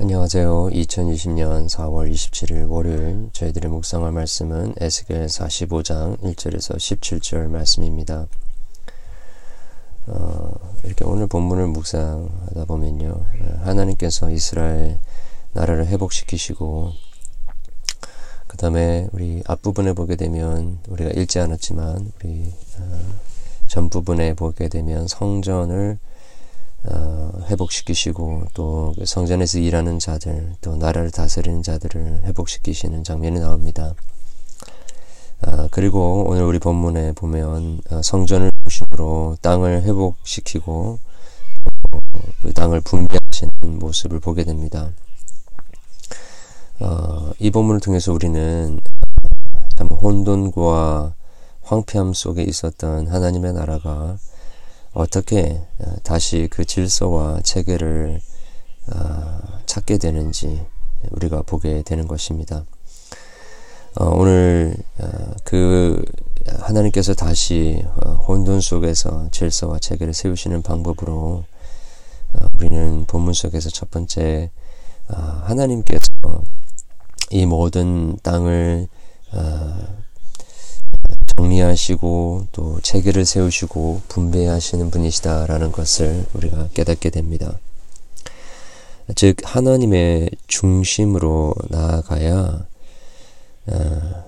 안녕하세요. 2020년 4월 27일 월요일 저희들의 묵상할 말씀은 에스겔 45장 1절에서 17절 말씀입니다. 어, 이렇게 오늘 본문을 묵상하다 보면요. 하나님께서 이스라엘 나라를 회복시키시고 그 다음에 우리 앞부분에 보게 되면 우리가 읽지 않았지만 우리 어, 전부분에 보게 되면 성전을 어, 회복시키시고 또그 성전에서 일하는 자들 또 나라를 다스리는 자들을 회복시키시는 장면이 나옵니다. 아, 그리고 오늘 우리 본문에 보면 어, 성전을 중심으로 땅을 회복시키고 그 땅을 분배하시는 모습을 보게 됩니다. 어, 이 본문을 통해서 우리는 참 혼돈과 황폐함 속에 있었던 하나님의 나라가 어떻게 어, 다시 그 질서와 체계를 어, 찾게 되는지 우리가 보게 되는 것입니다. 어, 오늘 그 하나님께서 다시 혼돈 속에서 질서와 체계를 세우시는 방법으로 우리는 본문 속에서 첫 번째 하나님께서 이 모든 땅을 정리하시고 또 체계를 세우시고 분배하시는 분이시다라는 것을 우리가 깨닫게 됩니다. 즉 하나님의 중심으로 나아가야 어,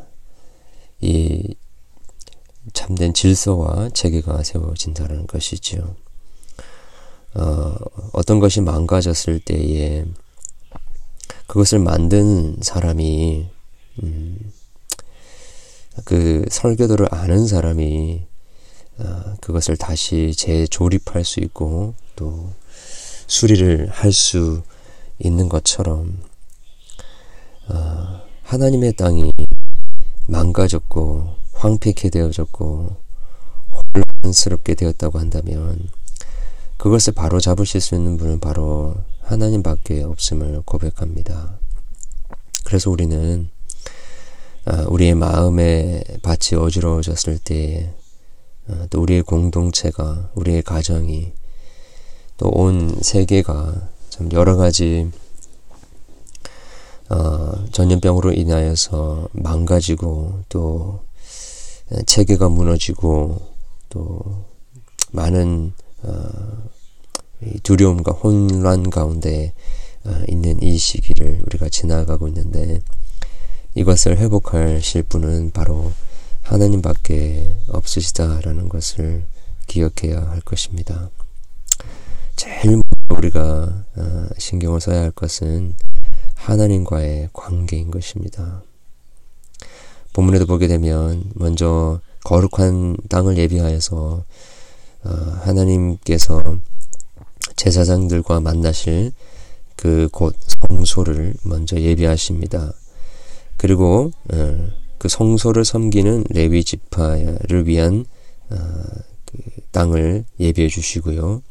이 참된 질서와 체계가 세워진다는 것이지요. 어, 어떤 것이 망가졌을 때에 그것을 만든 사람이 음, 그 설교도를 아는 사람이 어, 그것을 다시 재조립할 수 있고 또 수리를 할 수 있는 것처럼 어, 하나님의 땅이 망가졌고 황폐케 되어졌고 혼란스럽게 되었다고 한다면 그것을 바로 잡으실 수 있는 분은 바로 하나님밖에 없음을 고백합니다. 그래서 우리는 아, 우리의 마음의 밭이 어지러워졌을 때, 아, 또 우리의 공동체가, 우리의 가정이, 또 온 세계가 참 여러 가지 어, 전염병으로 인하여서 망가지고 또 체계가 무너지고 또 많은 어, 두려움과 혼란 가운데 어, 있는 이 시기를 우리가 지나가고 있는데 이것을 회복하실 분은 바로 하나님밖에 없으시다라는 것을 기억해야 할 것입니다. 제일 우리가 어, 신경을 써야 할 것은 하나님과의 관계인 것입니다. 본문에도 보게 되면 먼저 거룩한 땅을 예비하여서 어, 하나님께서 제사장들과 만나실 그 곳 성소를 먼저 예비하십니다. 그리고 어, 그 성소를 섬기는 레위 지파를 위한 어, 그 땅을 예비해 주시고요.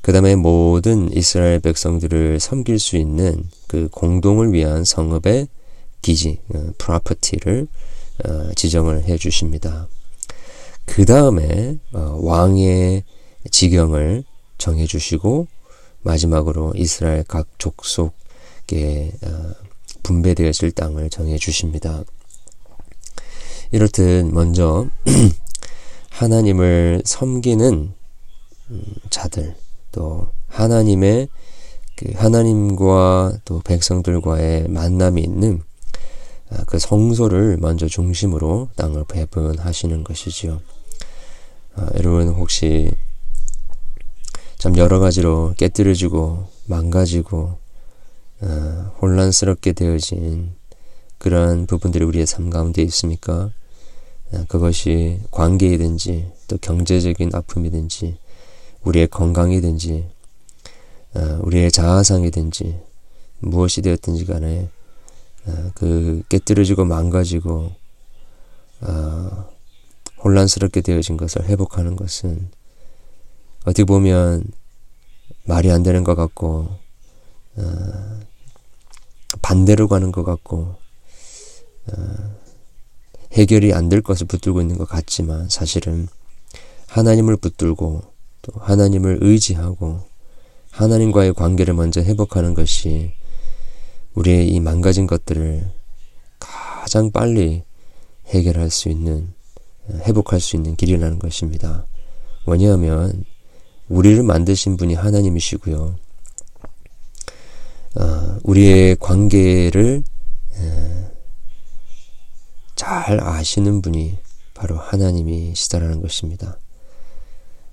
그 다음에 모든 이스라엘 백성들을 섬길 수 있는 그 공동을 위한 성읍의 기지, 프로퍼티를 어, 지정을 해 주십니다. 그 다음에 왕의 지경을 정해 주시고 마지막으로 이스라엘 각 족속의 분배되었을 땅을 정해 주십니다. 이렇듯 먼저 하나님을 섬기는 음, 자들 또 하나님의 그 하나님과 또 백성들과의 만남이 있는 아, 그 성소를 먼저 중심으로 땅을 배분하시는 것이지요. 아, 여러분 혹시 참 여러 가지로 깨뜨려지고 망가지고 어, 혼란스럽게 되어진 그러한 부분들이 우리의 삶 가운데 있습니까? 어, 그것이 관계이든지 또 경제적인 아픔이든지 우리의 건강이든지 어, 우리의 자아상이든지 무엇이 되었든지 간에 그 깨뜨려지고 망가지고 혼란스럽게 되어진 것을 회복하는 것은 어떻게 보면 말이 안 되는 것 같고 반대로 가는 것 같고 어, 해결이 안 될 것을 붙들고 있는 것 같지만 사실은 하나님을 붙들고 또 하나님을 의지하고 하나님과의 관계를 먼저 회복하는 것이 우리의 이 망가진 것들을 가장 빨리 해결할 수 있는, 회복할 수 있는 길이라는 것입니다. 왜냐하면 우리를 만드신 분이 하나님이시고요. 어, 우리의 관계를 잘 아시는 분이 바로 하나님이시다라는 것입니다.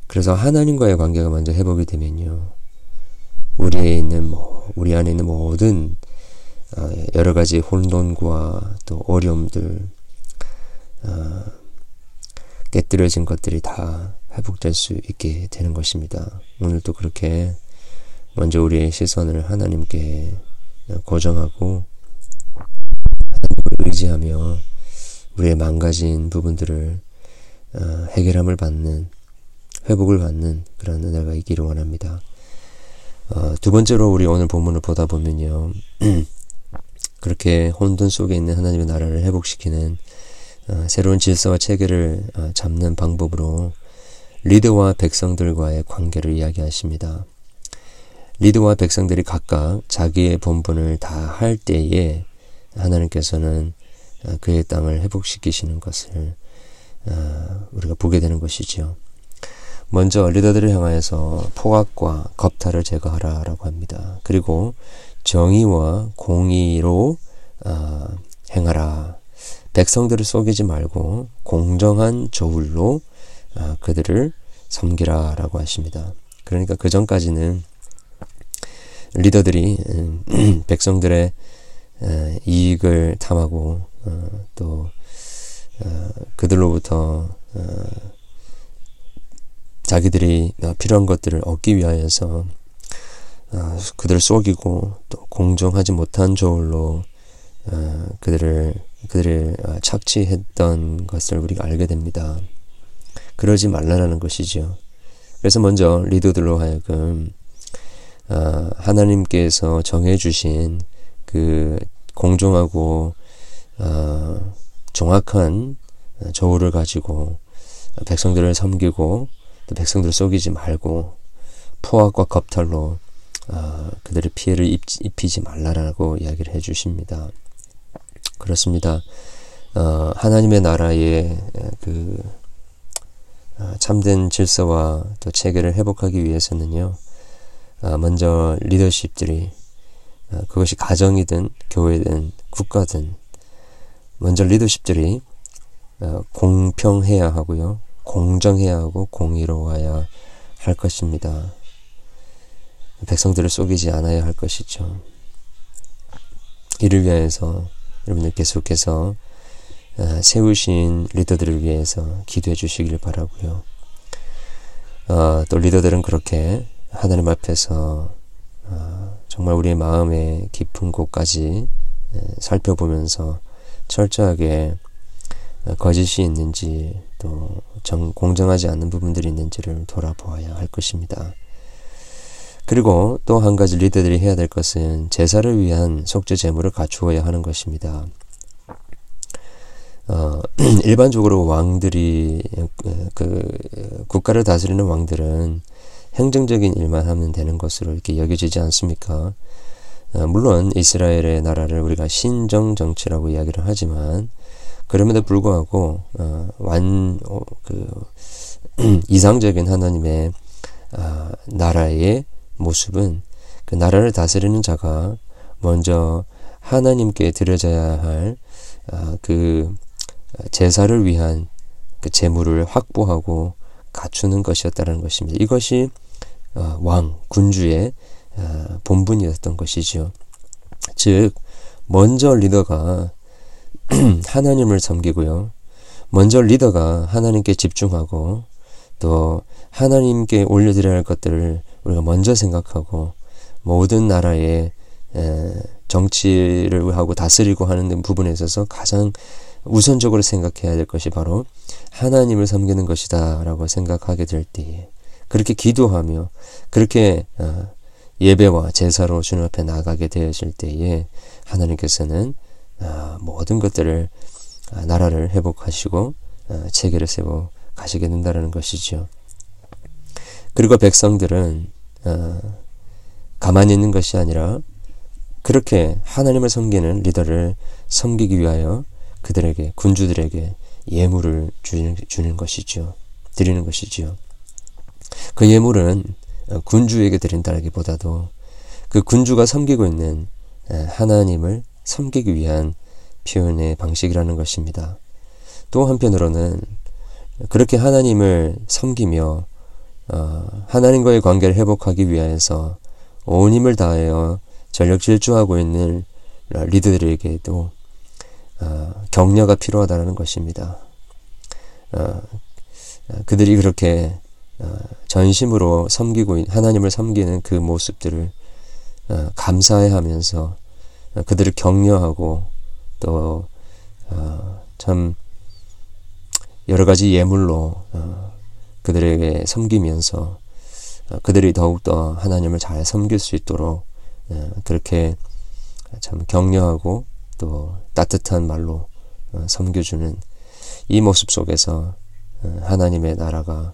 그래서 하나님과의 관계가 먼저 회복이 되면요. 우리에 있는 뭐 우리 안에 있는 모든 어, 여러 가지 혼돈과 또 어려움들 어, 깨뜨려진 것들이 다 회복될 수 있게 되는 것입니다. 오늘도 그렇게 먼저 우리의 시선을 하나님께 고정하고 하나님을 의지하며 우리의 망가진 부분들을 어, 해결함을 받는 회복을 받는 그런 은혜가 있기를 원합니다. 어, 두 번째로 우리 오늘 본문을 보다 보면요. 그렇게 혼돈 속에 있는 하나님의 나라를 회복시키는 어, 새로운 질서와 체계를 어, 잡는 방법으로 리드와 백성들과의 관계를 이야기하십니다. 리드와 백성들이 각각 자기의 본분을 다 할 때에 하나님께서는 어, 그의 땅을 회복시키시는 것을 어, 우리가 보게 되는 것이지요. 먼저 리더들을 향하여서 포악과 겁탈을 제거하라라고 합니다. 그리고 정의와 공의로 어, 행하라. 백성들을 속이지 말고 공정한 저울로 어, 그들을 섬기라라고 하십니다. 그러니까 그 전까지는 리더들이 음, 백성들의 어, 이익을 탐하고 어, 또 어, 그들로부터 어, 자기들이 필요한 것들을 얻기 위하여서 어, 그들을 속이고 또 공정하지 못한 저울로 어, 그들을 그들을 어, 착취했던 것을 우리가 알게 됩니다. 그러지 말라라는 것이죠. 그래서 먼저 리더들로 하여금 어, 하나님께서 정해주신 그 공정하고 어, 정확한 저울을 가지고 백성들을 섬기고 또 백성들을 속이지 말고 포악과 겁탈로 어, 그들의 피해를 입, 입히지 말라라고 이야기를 해주십니다. 그렇습니다. 어, 하나님의 나라의 그 어, 참된 질서와 또 체계를 회복하기 위해서는요. 어, 먼저 리더십들이 어, 그것이 가정이든 교회든 국가든 먼저 리더십들이 어, 공평해야 하고요. 공정해야 하고 공의로워야 할 것입니다. 백성들을 속이지 않아야 할 것이죠. 이를 위하여서 여러분들 계속해서 어, 세우신 리더들을 위해서 기도해 주시길 바라고요. 어, 또 리더들은 그렇게 하나님 앞에서 어, 정말 우리의 마음의 깊은 곳까지 살펴보면서 철저하게 거짓이 있는지 또 정, 공정하지 않는 부분들이 있는지를 돌아보아야 할 것입니다. 그리고 또 한 가지 리더들이 해야 될 것은 제사를 위한 속죄 제물을 갖추어야 하는 것입니다. 어, 일반적으로 왕들이 그 국가를 다스리는 왕들은 행정적인 일만 하면 되는 것으로 이렇게 여겨지지 않습니까? 어, 물론 이스라엘의 나라를 우리가 신정 정치라고 이야기를 하지만 그럼에도 불구하고 어, 완그 어, 이상적인 하나님의 어, 나라의 모습은 그 나라를 다스리는 자가 먼저 하나님께 드려져야 할그 어, 제사를 위한 그 재물을 확보하고 갖추는 것이었다는 것입니다. 이것이 어, 왕 군주의 어, 본분이었던 것이죠. 즉 먼저 리더가 하나님을 섬기고요. 먼저 리더가 하나님께 집중하고 또 하나님께 올려드려야 할 것들을 우리가 먼저 생각하고 모든 나라의 정치를 하고 다스리고 하는 부분에 있어서 가장 우선적으로 생각해야 될 것이 바로 하나님을 섬기는 것이다 라고 생각하게 될 때에 그렇게 기도하며 그렇게 어, 예배와 제사로 주님 앞에 나가게 되어질 때에 하나님께서는 어, 모든 것들을 어, 나라를 회복하시고 체계를 세워 가시게 된다는 것이죠. 그리고 백성들은 가만히 있는 것이 아니라 그렇게 하나님을 섬기는 리더를 섬기기 위하여 그들에게 군주들에게 예물을 주는, 주는 것이죠. 드리는 것이지요. 그 예물은 군주에게 드린다기보다도 그 군주가 섬기고 있는 하나님을 섬기기 위한 표현의 방식이라는 것입니다. 또 한편으로는 그렇게 하나님을 섬기며 어, 하나님과의 관계를 회복하기 위해서 온 힘을 다하여 전력 질주하고 있는 리더들에게도 어, 격려가 필요하다는 것입니다. 어, 그들이 그렇게 어, 전심으로 섬기고 하나님을 섬기는 그 모습들을 어, 감사해하면서 어, 그들을 격려하고 또참 어, 여러 가지 예물로 어, 그들에게 섬기면서 어, 그들이 더욱더 하나님을 잘 섬길 수 있도록 어, 그렇게 참 격려하고 또 따뜻한 말로 섬겨주는 이 모습 속에서 하나님의 나라가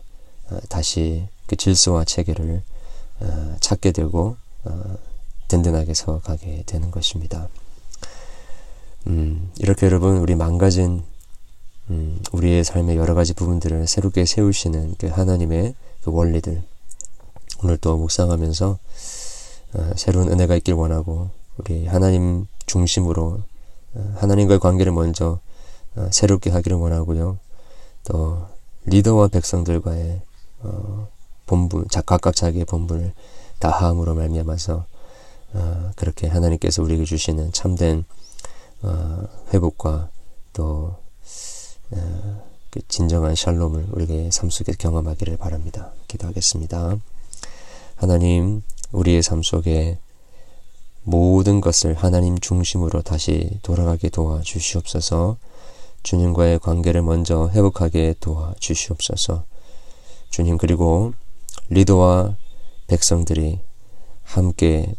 다시 그 질서와 체계를 찾게 되고 든든하게 서가게 되는 것입니다. 음, 이렇게 여러분 우리 망가진 음, 우리의 삶의 여러 가지 부분들을 새롭게 세우시는 그 하나님의 그 원리들 오늘 또 묵상하면서 어, 새로운 은혜가 있길 원하고 우리 하나님 중심으로 어, 하나님과의 관계를 먼저 어, 새롭게 하기를 원하고요. 또 리더와 백성들과의 어, 본분, 각각 자기의 본분을 다함으로 말미암아서 어, 그렇게 하나님께서 우리에게 주시는 참된 어, 회복과 또 어, 그 진정한 샬롬을 우리의 삶 속에 경험하기를 바랍니다. 기도하겠습니다. 하나님, 우리의 삶 속에 모든 것을 하나님 중심으로 다시 돌아가게 도와 주시옵소서. 주님과의 관계를 먼저 회복하게 도와 주시옵소서. 주님 그리고 리더와 백성들이 함께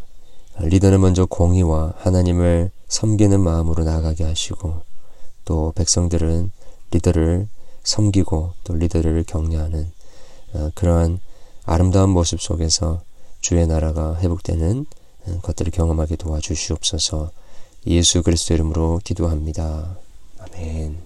리더는 먼저 공의와 하나님을 섬기는 마음으로 나아가게 하시고 또 백성들은 리더를 섬기고 또 리더를 격려하는 어, 그러한 아름다운 모습 속에서 주의 나라가 회복되는 어, 음, 것들을 경험하게 도와주시옵소서 예수 그리스도 이름으로 기도합니다. 아멘.